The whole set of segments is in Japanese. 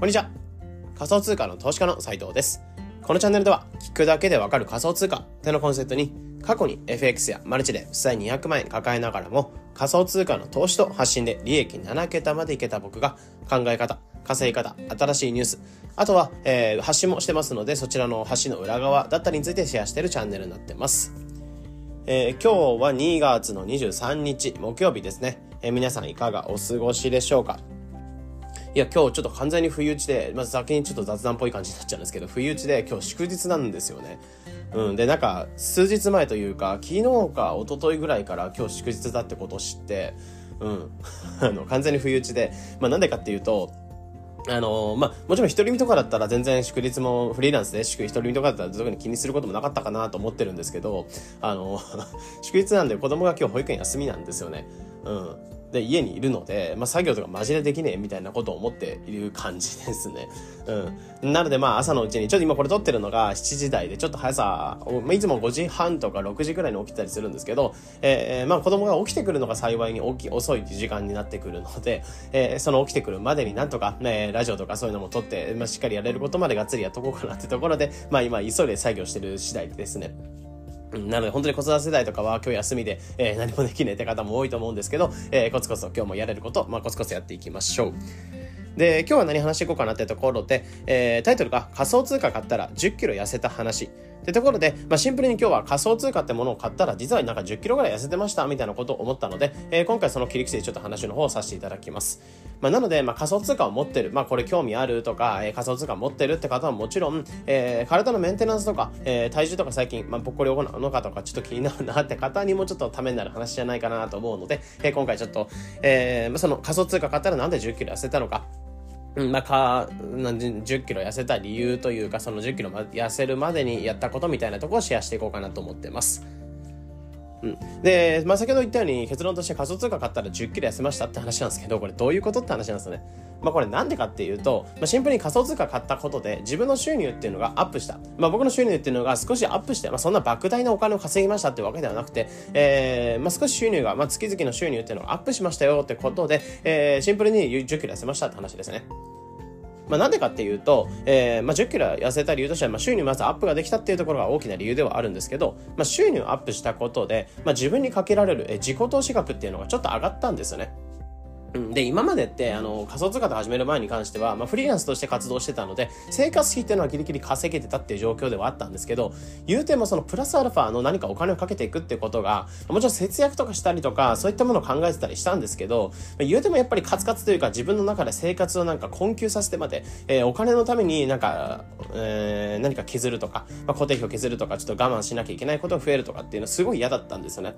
こんにちは。仮想通貨の投資家の斉藤です。このチャンネルでは、聞くだけでわかる仮想通貨ってのコンセプトに、過去に FX やマルチで負債200万円抱えながらも、仮想通貨の投資と発信で利益7桁までいけた僕が、考え方、稼ぎ方、新しいニュース、あとは、えー、発信もしてますので、そちらの発信の裏側だったりについてシェアしているチャンネルになってます。えー、今日は2月の23日、木曜日ですね。えー、皆さんいかがお過ごしでしょうか？いや、今日ちょっと完全に不意打ちで、まず先にちょっと雑談っぽい感じになっちゃうんですけど、不意打ちで今日祝日なんですよね。うん。で、なんか、数日前というか、昨日か一昨日ぐらいから今日祝日だってことを知って、うん。あの、完全に不意打ちで、まあなんでかっていうと、あのー、まあ、もちろん一人身とかだったら全然祝日もフリーランスで祝一人身とかだったら特に気にすることもなかったかなと思ってるんですけど、あのー、祝日なんで子供が今日保育園休みなんですよね。うん。で家にいるので、まあ、作業とかマジでできねえみたいなことを思っている感じですね。うん。なのでまあ朝のうちに、ちょっと今これ撮ってるのが7時台で、ちょっと早さ、いつも5時半とか6時ぐらいに起きたりするんですけど、えー、まあ子供が起きてくるのが幸いに起き遅い時間になってくるので、えー、その起きてくるまでになんとか、ね、ラジオとかそういうのも撮って、まあ、しっかりやれることまでがっつりやっとこうかなってところで、まあ今急いで作業してる次第ですね。なので本当に子育て世代とかは今日休みで、えー、何もできねえって方も多いと思うんですけど、えー、コツコツと今日もやれること、まあ、コツコツやっていきましょう。で、今日は何話していこうかなってところで、えー、タイトルが仮想通貨買ったら10キロ痩せた話。ってところで、まあ、シンプルに今日は仮想通貨ってものを買ったら実はなんか10キロぐらい痩せてましたみたいなことを思ったので、えー、今回その切り口でちょっと話の方をさせていただきます。まあ、なので、まあ、仮想通貨を持ってる、まあ、これ興味あるとか、えー、仮想通貨持ってるって方はもちろん、えー、体のメンテナンスとか、えー、体重とか最近、まあ、ぽっこりおのかとかちょっと気になるなって方にもちょっとためになる話じゃないかなと思うので、えー、今回ちょっと、えー、その仮想通貨買ったらなんで10キロ痩せたのか、まあ、か、10キロ痩せた理由というか、その10キロ痩せるまでにやったことみたいなところをシェアしていこうかなと思ってます。うん、で、まあ、先ほど言ったように結論として仮想通貨買ったら10キロ痩せましたって話なんですけど、これどういうことって話なんですよね。まあ、これなんでかっていうと、まあ、シンプルに仮想通貨買ったことで自分の収入っていうのがアップした。まあ、僕の収入っていうのが少しアップして、まあ、そんな莫大なお金を稼ぎましたってわけではなくて、えー、まあ、少し収入が、まあ、月々の収入っていうのがアップしましたよってことで、えー、シンプルに10キロ痩せましたって話ですね。まあ、なんでかっていうと、えー、まあ、10キロ痩せた理由としては、まあ、収入まずアップができたっていうところが大きな理由ではあるんですけど、まあ、収入アップしたことで、まあ、自分にかけられる自己投資額っていうのがちょっと上がったんですよね。で、今までって、あの、仮想通貨で始める前に関しては、まあ、フリーランスとして活動してたので、生活費っていうのはギリギリ稼げてたっていう状況ではあったんですけど、言うてもそのプラスアルファの何かお金をかけていくっていうことが、もちろん節約とかしたりとか、そういったものを考えてたりしたんですけど、まあ言うてもやっぱりカツカツというか、自分の中で生活をなんか困窮させてまで、えー、お金のためになんか、えー、何か削るとか、まあ、固定費を削るとか、ちょっと我慢しなきゃいけないことが増えるとかっていうのはすごい嫌だったんですよね。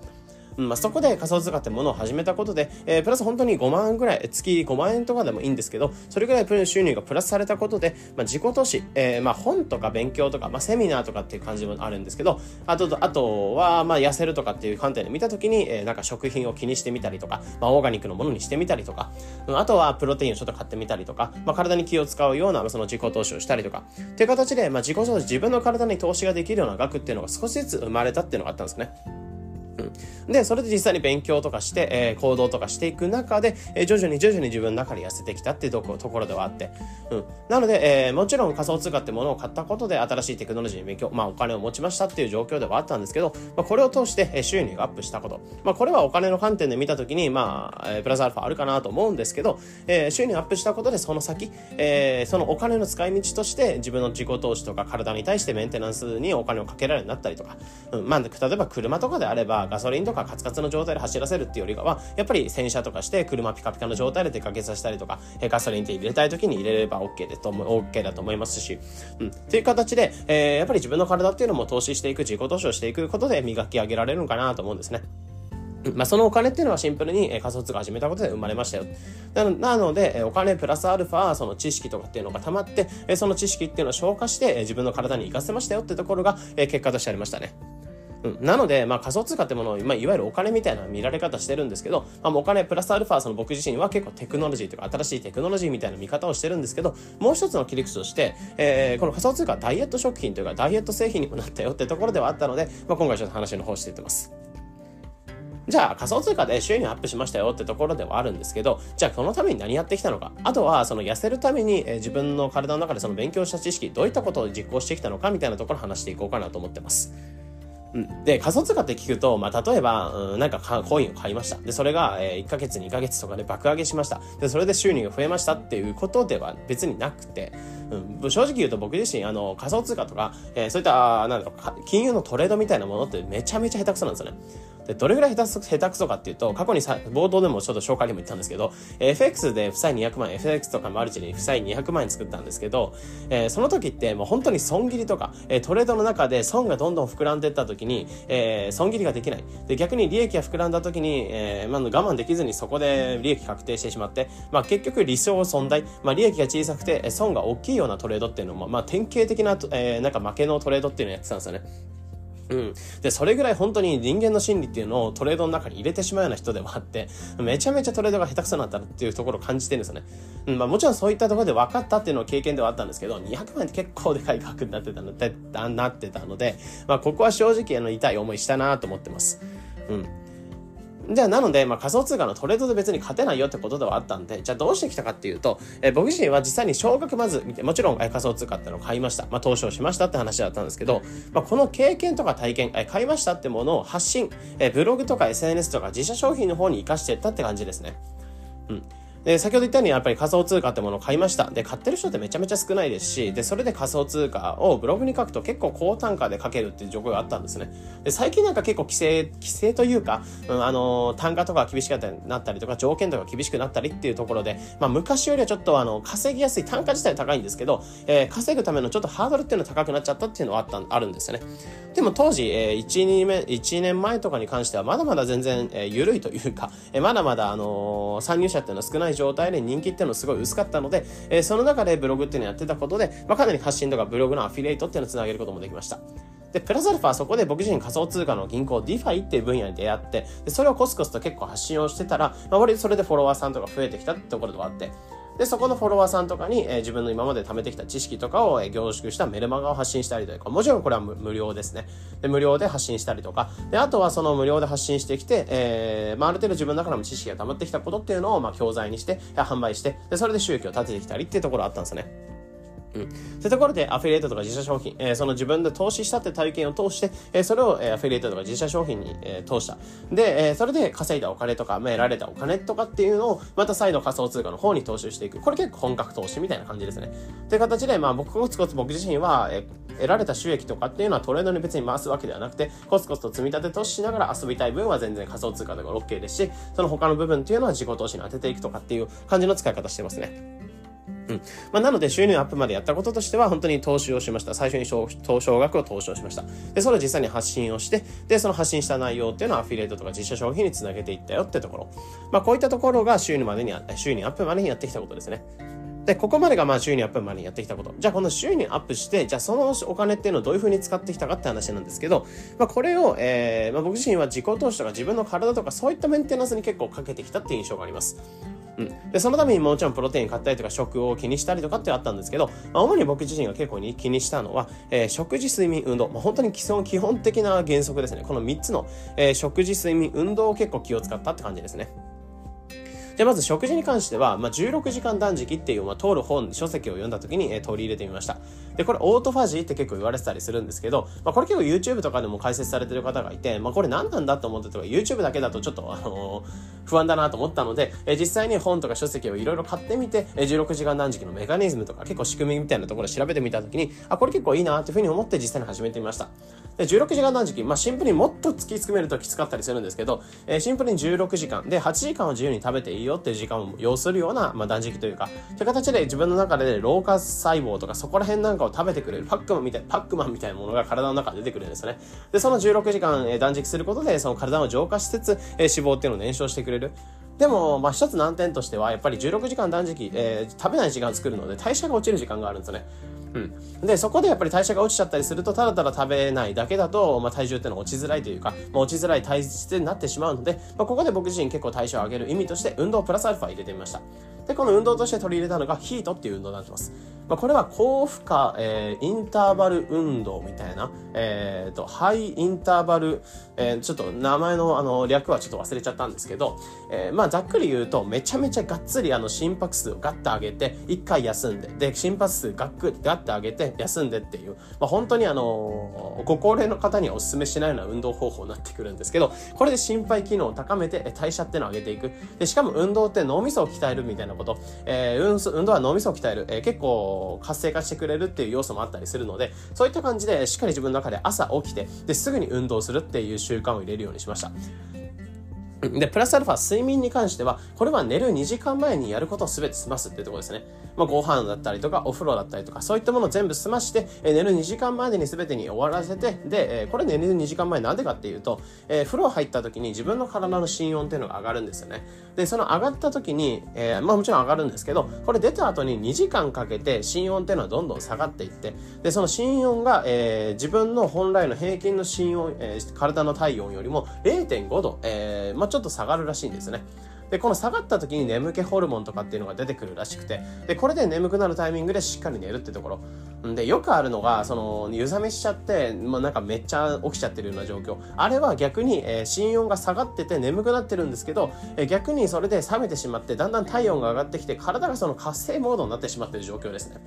まあ、そこで仮想通貨ってものを始めたことで、えー、プラス本当に5万ぐらい、月5万円とかでもいいんですけど、それぐらい収入がプラスされたことで、まあ、自己投資、えー、まあ、本とか勉強とか、まあ、セミナーとかっていう感じもあるんですけど、あと、あとは、まあ、痩せるとかっていう観点で見たときに、えー、なんか食品を気にしてみたりとか、まあ、オーガニックのものにしてみたりとか、あとはプロテインをちょっと買ってみたりとか、まあ、体に気を使うような、その自己投資をしたりとか、っていう形で、まあ、自己投資、自分の体に投資ができるような額っていうのが少しずつ生まれたっていうのがあったんですね。で、それで実際に勉強とかして、えー、行動とかしていく中で、えー、徐々に徐々に自分の中で痩せてきたっていうところではあって、うん。なので、えー、もちろん仮想通貨ってものを買ったことで新しいテクノロジーに勉強、まあお金を持ちましたっていう状況ではあったんですけど、まあ、これを通して、え収入がアップしたこと。まあこれはお金の観点で見たときに、まあ、えー、プラスアルファあるかなと思うんですけど、えー、収入アップしたことでその先、えー、そのお金の使い道として自分の自己投資とか体に対してメンテナンスにお金をかけられるようになったりとか、うん、まあ例えば車とかであればガソリンとかカツカツの状態で走らせるっていうよりかは、やっぱり洗車とかして車ピカピカの状態で出かけさせたりとか、ガソリンって入れたい時に入れれば OK でと思 OK だと思いますし、うん。っていう形で、えー、やっぱり自分の体っていうのも投資していく、自己投資をしていくことで磨き上げられるのかなと思うんですね。まあ、そのお金っていうのはシンプルに仮想通貨始めたことで生まれましたよ。なので、お金プラスアルファ、その知識とかっていうのが溜まって、その知識っていうのを消化して自分の体に活かせましたよってところが結果としてありましたね。うん、なので、まあ、仮想通貨ってものを、まあ、いわゆるお金みたいな見られ方してるんですけど、まあ、お金プラスアルファその僕自身は結構テクノロジーとか新しいテクノロジーみたいな見方をしてるんですけどもう一つの切り口として、えー、この仮想通貨ダイエット食品というかダイエット製品にもなったよってところではあったので、まあ、今回ちょっと話の方していってます。じゃあ仮想通貨で収入アップしましたよってところではあるんですけど、じゃあこのために何やってきたのか、あとはその痩せるために、え自分の体の中でその勉強した知識、どういったことを実行してきたのかみたいなところを話していこうかなと思ってます。うん、で、仮想通貨って聞くと、まあ、例えば、うん、なんかコインを買いました。で、それが、えー、1ヶ月、2ヶ月とかで爆上げしました。で、それで収入が増えましたっていうことでは別になくて、うん、正直言うと僕自身、あの、仮想通貨とか、えー、そういった、なんだろう、金融のトレードみたいなものってめちゃめちゃ下手くそなんですよね。で、どれぐらい下手く下手くそかっていうと、過去にさ、冒頭でもちょっと紹介にも言ったんですけど、FX で負債200万、FX とかマルチに負債200万円作ったんですけど、えー、その時ってもう本当に損切りとか、えー、トレードの中で損がどんどん膨らんでった時に、えー、損切りができない。で、逆に利益が膨らんだ時に、えー、まあ、我慢できずにそこで利益確定してしまって、まあ、結局理想損大、まあ、利益が小さくて損が大きいようなトレードっていうのも、まあ、典型的な、えー、なんか負けのトレードっていうのをやってたんですよね。うん。で、それぐらい本当に人間の心理っていうのをトレードの中に入れてしまうような人でもあって、めちゃめちゃトレードが下手くそになったっていうところを感じてるんですよね。うん、まあもちろんそういったところで分かったっていうのを経験ではあったんですけど、200万円って結構でかい額になってたので、なってたので、まあここは正直あの痛い思いしたなと思ってます。うん。じゃあなので、まあ、仮想通貨のトレードで別に勝てないよってことではあったんで、じゃあどうしてきたかっていうと、えー、僕自身は実際に少額まず見て、もちろん、えー、仮想通貨ってのを買いました。まあ、投資をしましたって話だったんですけど、まあ、この経験とか体験、えー、買いましたってものを発信、えー、ブログとか SNS とか自社商品の方に活かしていったって感じですね。うん。で、先ほど言ったようにやっぱり仮想通貨ってものを買いました。で、買ってる人ってめちゃめちゃ少ないですし、で、それで仮想通貨をブログに書くと結構高単価で書けるっていう状況があったんですね。で、最近なんか結構規制、規制というか、うん、あの、単価とか厳しくなったりとか、条件とか厳しくなったりっていうところで、まあ昔よりはちょっとあの、稼ぎやすい単価自体高いんですけど、えー、稼ぐためのちょっとハードルっていうのは高くなっちゃったっていうのはあった、あるんですよね。でも当時、えー、1、2年、1年前とかに関してはまだまだ全然、えー、緩いというか、えー、まだまだあのー、参入者っていうのは少ない状態で人気っていうのすごい薄かったので、えー、その中でブログっていうのやってたことで、まあ、かなり発信とかブログのアフィリエイトっていうのをつなげることもできました。で、プラスアルファそこで僕自身仮想通貨の銀行 DeFi っていう分野に出会って、でそれをコスコスと結構発信をしてたら、まあ、割とそれでフォロワーさんとか増えてきたってところとかあって、で、そこのフォロワーさんとかに、え、自分の今まで貯めてきた知識とかを、え、凝縮したメルマガを発信したりとか、もちろんこれは無料ですね。で、無料で発信したりとか、で、あとはその無料で発信してきて、えー、まあ、ある程度自分の中でも知識が溜まってきたことっていうのを、まあ、教材にして、販売して、で、それで収益を立ててきたりっていうところあったんですね。うん。そういうところでアフィリエイトとか自社商品、えー、その自分で投資したって体験を通して、えー、それを、えー、アフィリエイトとか自社商品に、えー、通した。で、えー、それで稼いだお金とか、まあ、得られたお金とかっていうのを、また再度仮想通貨の方に投資していく。これ結構本格投資みたいな感じですね。という形で、まあ僕コツコツ僕自身は、えー、得られた収益とかっていうのはトレードに別に回すわけではなくて、コツコツと積み立て投資しながら遊びたい分は全然仮想通貨とか OK ですし、その他の部分っていうのは自己投資に当てていくとかっていう感じの使い方してますね。うん。まあ、なので収入アップまでやったこととしては、本当に投資をしました。最初に少少額を投資をしました。で、それを実際に発信をして、で、その発信した内容っていうのはアフィリエイトとか実写商品につなげていったよってところ。まあ、こういったところが収入までに、収入アップまでにやってきたことですね。で、ここまでがまあ収入アップまでやってきたこと。じゃあこの収入アップして、じゃあそのお金っていうのをどういうふうに使ってきたかって話なんですけど、まあこれを、えー、まあ僕自身は自己投資とか自分の体とかそういったメンテナンスに結構かけてきたっていう印象があります。うん。で、そのためにもちろんプロテイン買ったりとか食を気にしたりとかってあったんですけど、まあ、主に僕自身が結構に気にしたのは、えー、食事、睡眠、運動。まあ、本当に基礎、基本的な原則ですね。この3つの、えー、食事、睡眠、運動を結構気を使ったって感じですね。じゃあまず食事に関しては、まあ、16時間断食っていう、まあ、通る本、書籍を読んだ時に、えー、取り入れてみました。で、これオートファジーって結構言われてたりするんですけど、まあ、これ結構 YouTube とかでも解説されてる方がいて、まあ、これ何なんだと思ってたか YouTube だけだとちょっと、あのー、不安だなと思ったので、えー、実際に本とか書籍をいろいろ買ってみて、えー、16時間断食のメカニズムとか結構仕組みみたいなところを調べてみた時に、あ、これ結構いいなっていうふうに思って実際に始めてみました。で、16時間断食、まあ、シンプルにもっと突き詰めるときつかったりするんですけど、えー、シンプルに16時間で8時間は自由に食べていいよっていう時間を要するような、まあ、断食というか、という形で自分の中で老化細胞とかそこら辺なんかを食べてくれるパックマンみたい、パックマンみたいなものが体の中で出てくるんですよね。で、その16時間、えー、断食することで、その体を浄化しつつ、えー、脂肪っていうのを燃焼してくれる。でも、まあ、一つ難点としては、やっぱり16時間断食、えー、食べない時間を作るので、代謝が落ちる時間があるんですよね。うん。で、そこでやっぱり代謝が落ちちゃったりすると、ただただ食べないだけだと、まあ、体重っていうのは落ちづらいというか、まあ、落ちづらい体質になってしまうので、まあ、ここで僕自身結構代謝を上げる意味として、運動プラスアルファ入れてみました。で、この運動として取り入れたのが、ヒートっていう運動になってます。まあ、これは高負荷、えー、インターバル運動みたいな、えっ、ー、と、ハイインターバル、えー、ちょっと名前のあの略はちょっと忘れちゃったんですけど、えー、まあざっくり言うとめちゃめちゃがっつりあの心拍数をガッと上げて1回休んでで心拍数ガックガッと上げて休んでっていう、まあ、本当にあのご高齢の方にはお勧めしないような運動方法になってくるんですけどこれで心肺機能を高めて代謝っていうのを上げていく。でしかも運動って脳みそを鍛えるみたいなこと、えー、運動は脳みそを鍛える、えー、結構活性化してくれるっていう要素もあったりするのでそういった感じでしっかり自分の中で朝起きてですぐに運動するっていう習慣を入れるようにしました。で、プラスアルファ、睡眠に関しては、これは寝る2時間前にやることを全て済ますっていうところですね。まあ、ご飯だったりとか、お風呂だったりとか、そういったものを全部済まして、え寝る2時間前に全てに終わらせて、で、えこれ寝る2時間前なんでかっていうと、え、風呂入った時に自分の体の心音っていうのが上がるんですよね。で、その上がった時に、え、まあもちろん上がるんですけど、これ出た後に2時間かけて心音っていうのはどんどん下がっていって、で、その心音が、え、自分の本来の平均の心音、え、体の体温よりも0.5度、え、まあちょっと下がるらしいんですね。で、この下がった時に眠気ホルモンとかっていうのが出てくるらしくて、で、これで眠くなるタイミングでしっかり寝るってところ。で、よくあるのが、その、湯冷めしちゃって、まあ、なんかめっちゃ起きちゃってるような状況。あれは逆に、えー、心音が下がってて眠くなってるんですけど、えー、逆にそれで冷めてしまって、だんだん体温が上がってきて、体がその活性モードになってしまってる状況ですね。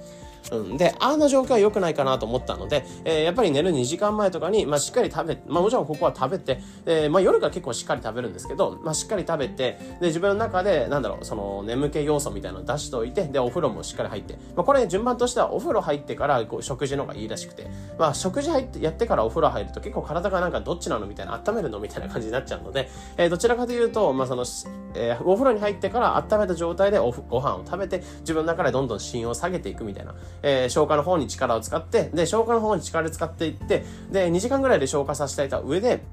うん。で、あの状況は良くないかなと思ったので、えー、やっぱり寝る2時間前とかに、まあ、しっかり食べ、まあ、もちろんここは食べて、えー、まあ、夜から結構しっかり食べるんですけど、まあ、しっかり食べて、で、自分の中で、なんだろう、その眠気要素みたいなの出しておいて、で、お風呂もしっかり入って、まあ、これ順番としてはお風呂入ってからからこう食事の方がいいらしくて、まあ、食事入って、やってからお風呂入ると結構体がなんかどっちなのみたいな、温めるのみたいな感じになっちゃうので、えー、どちらかというと、まあ、その、えー、お風呂に入ってから温めた状態でおご飯を食べて、自分の中でどんどん芯を下げていくみたいな、えー、消化の方に力を使って、で、消化の方に力を使っていって、で、2時間ぐらいで消化させていた上で、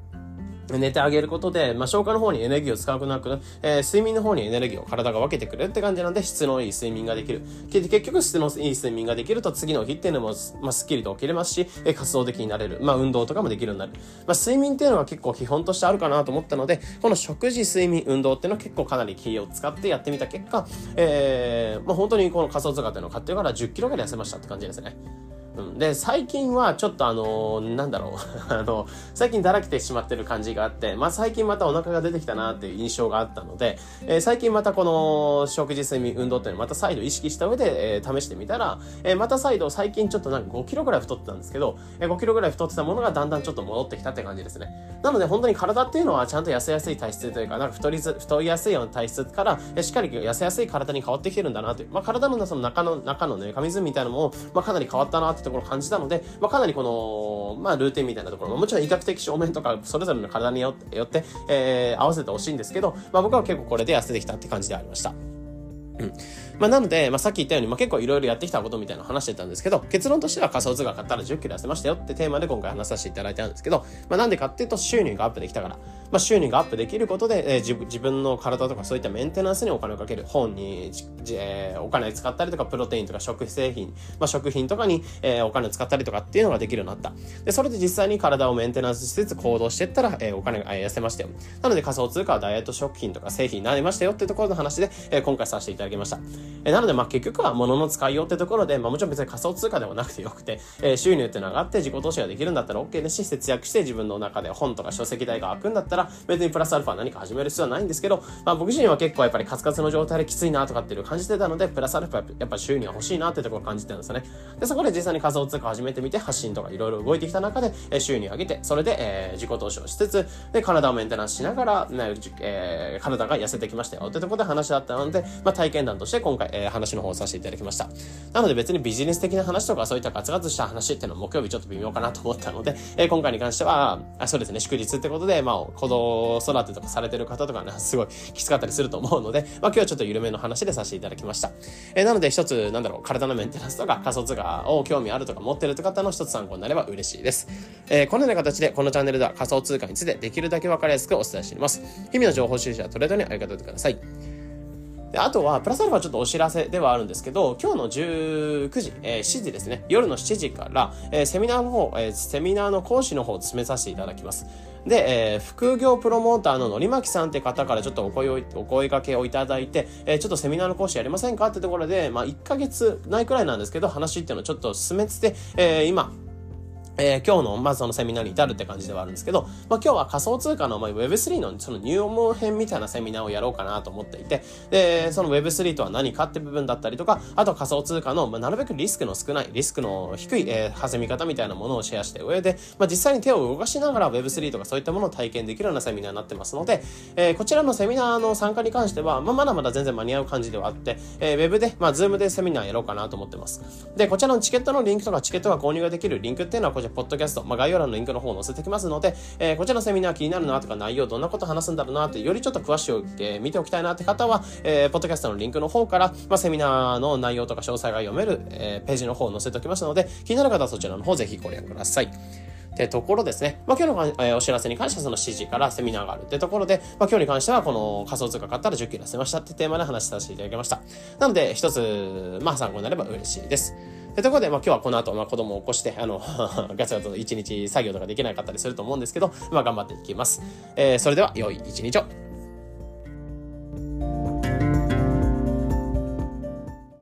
寝てあげることで、まあ、消化の方にエネルギーを使わなくなく、えー、睡眠の方にエネルギーを体が分けてくれるって感じなんで、質のいい睡眠ができる。結局、質のいい睡眠ができると、次の日っていうのも、まあ、スッキリと起きれますし、え、活動的になれる。まあ、運動とかもできるようになる。まあ、睡眠っていうのは結構基本としてあるかなと思ったので、この食事、睡眠、運動っていうのは結構かなり気を使ってやってみた結果、えー、まあ、本当にこの仮想通貨っていうのを買ってから10キロぐらい痩せましたって感じですね。うん、で、最近はちょっとあのー、なんだろう。あの、最近だらけてしまってる感じがあって、まあ最近またお腹が出てきたなっていう印象があったので、えー、最近またこの食事睡眠運動っていうのをまた再度意識した上で、えー、試してみたら、えー、また再度最近ちょっとなんか5キロぐらい太ってたんですけど、えー、5キロぐらい太ってたものがだんだんちょっと戻ってきたって感じですね。なので本当に体っていうのはちゃんと痩せやすい体質というか、なんか太りず、太りやすいような体質から、えー、しっかり痩せやすい体に変わってきてるんだなという、まあ体の中の、中のね、メカニズムみたいなのも、まあかなり変わったなってところを感じたので、まあ、かなりこの、まあ、ルーティンみたいなところも、もちろん医学的証明とか、それぞれの体によって、よって、えー、合わせてほしいんですけど、まあ、僕は結構これで痩せてきたって感じでありました。うん。まあ、なので、まあ、さっき言ったように、まあ、結構いろいろやってきたことみたいな話してたんですけど、結論としては仮想通貨買ったら10キロ痩せましたよってテーマで今回話させていただいたんですけど、まあ、なんでかっていうと収入がアップできたから。まあ、収入がアップできることで、えー、自分の体とかそういったメンテナンスにお金をかける。本に、えー、お金使ったりとか、プロテインとか食製品、まあ、食品とかに、えー、お金を使ったりとかっていうのができるようになった。で、それで実際に体をメンテナンスしつつ行動していったら、えー、お金が、痩せましたよ。なので仮想通貨はダイエット食品とか製品になりましたよっていうところの話で、えー、今回させていただきました。え、なので、まあ、結局は物の使いようってところで、まあ、もちろん別に仮想通貨ではなくてよくて、えー、収入っていうのが上がって自己投資ができるんだったら OK ですし、節約して自分の中で本とか書籍代が開くんだったら、別にプラスアルファ何か始める必要はないんですけど、まあ僕自身は結構やっぱりカツカツの状態できついなとかっていう感じてたので、プラスアルファやっぱ収入が欲しいなってところを感じてるんですよね。で、そこで実際に仮想通貨始めてみて、発信とかいろいろ動いてきた中で、え収入上げて、それで、えー、自己投資をしつつ、で、体をメンテナンスしながら、ねえー、体が痩せてきましたよってところで話だったので、まあ体験談として今今回、えー、話の方をさせていただきました。なので別にビジネス的な話とかそういったガツガツした話っていうのは木曜日ちょっと微妙かなと思ったので、えー、今回に関しては、あそうですね、祝日ってことで、まあ、子供育てとかされてる方とかね、すごいきつかったりすると思うので、まあ今日はちょっと緩めの話でさせていただきました。えー、なので一つ、なんだろう、体のメンテナンスとか仮想通貨を興味あるとか持ってると方の一つ参考になれば嬉しいです。えー、このような形でこのチャンネルでは仮想通貨についてできるだけわかりやすくお伝えしています。日々の情報収集やトレードにありがとうください。であとは、プラスアルファちょっとお知らせではあるんですけど、今日の19時、えー、7時ですね、夜の7時から、えー、セミナーの方、えー、セミナーの講師の方を進めさせていただきます。で、えー、副業プロモーターののりまきさんって方からちょっとお声を、お声掛けをいただいて、えー、ちょっとセミナーの講師やりませんかってところで、まあ、1ヶ月ないくらいなんですけど、話っていうのをちょっと進めてて、えー、今、えー、今日の、まずそのセミナーに至るって感じではあるんですけど、まあ、今日は仮想通貨の、まあ、Web3 のその入門編みたいなセミナーをやろうかなと思っていて、で、その Web3 とは何かって部分だったりとか、あと仮想通貨の、まあ、なるべくリスクの少ない、リスクの低い、えー、弾み方みたいなものをシェアして上で、まあ、実際に手を動かしながら Web3 とかそういったものを体験できるようなセミナーになってますので、えー、こちらのセミナーの参加に関しては、まあ、まだまだ全然間に合う感じではあって、えー、Web で、まあ、Zoom でセミナーやろうかなと思ってます。で、こちらのチケットのリンクとかチケットが購入ができるリンクっていうのは、こちら、ポッドキャスト、まあ概要欄のリンクの方を載せておきますので、えー、こちらのセミナー気になるなとか内容どんなこと話すんだろうなってよりちょっと詳しく、えー、見ておきたいなって方は、えー、ポッドキャストのリンクの方から、まあ、セミナーの内容とか詳細が読める、えー、ページの方を載せておきますので、気になる方はそちらの方ぜひご利用ください。ってところですね。まあ、今日の、えー、お知らせに関してはその7時からセミナーがあるってところで、まあ、今日に関してはこの仮想通貨買ったら10キロ痩せましたってテーマで話させていただきました。なので、一つ、まあ、参考になれば嬉しいです。ということで、まあ、今日はこの後、まあ、子供を起こして、あの、ガツガツと一日作業とかできなかったりすると思うんですけど、まあ、頑張っていきます。えー、それでは、良い一日を。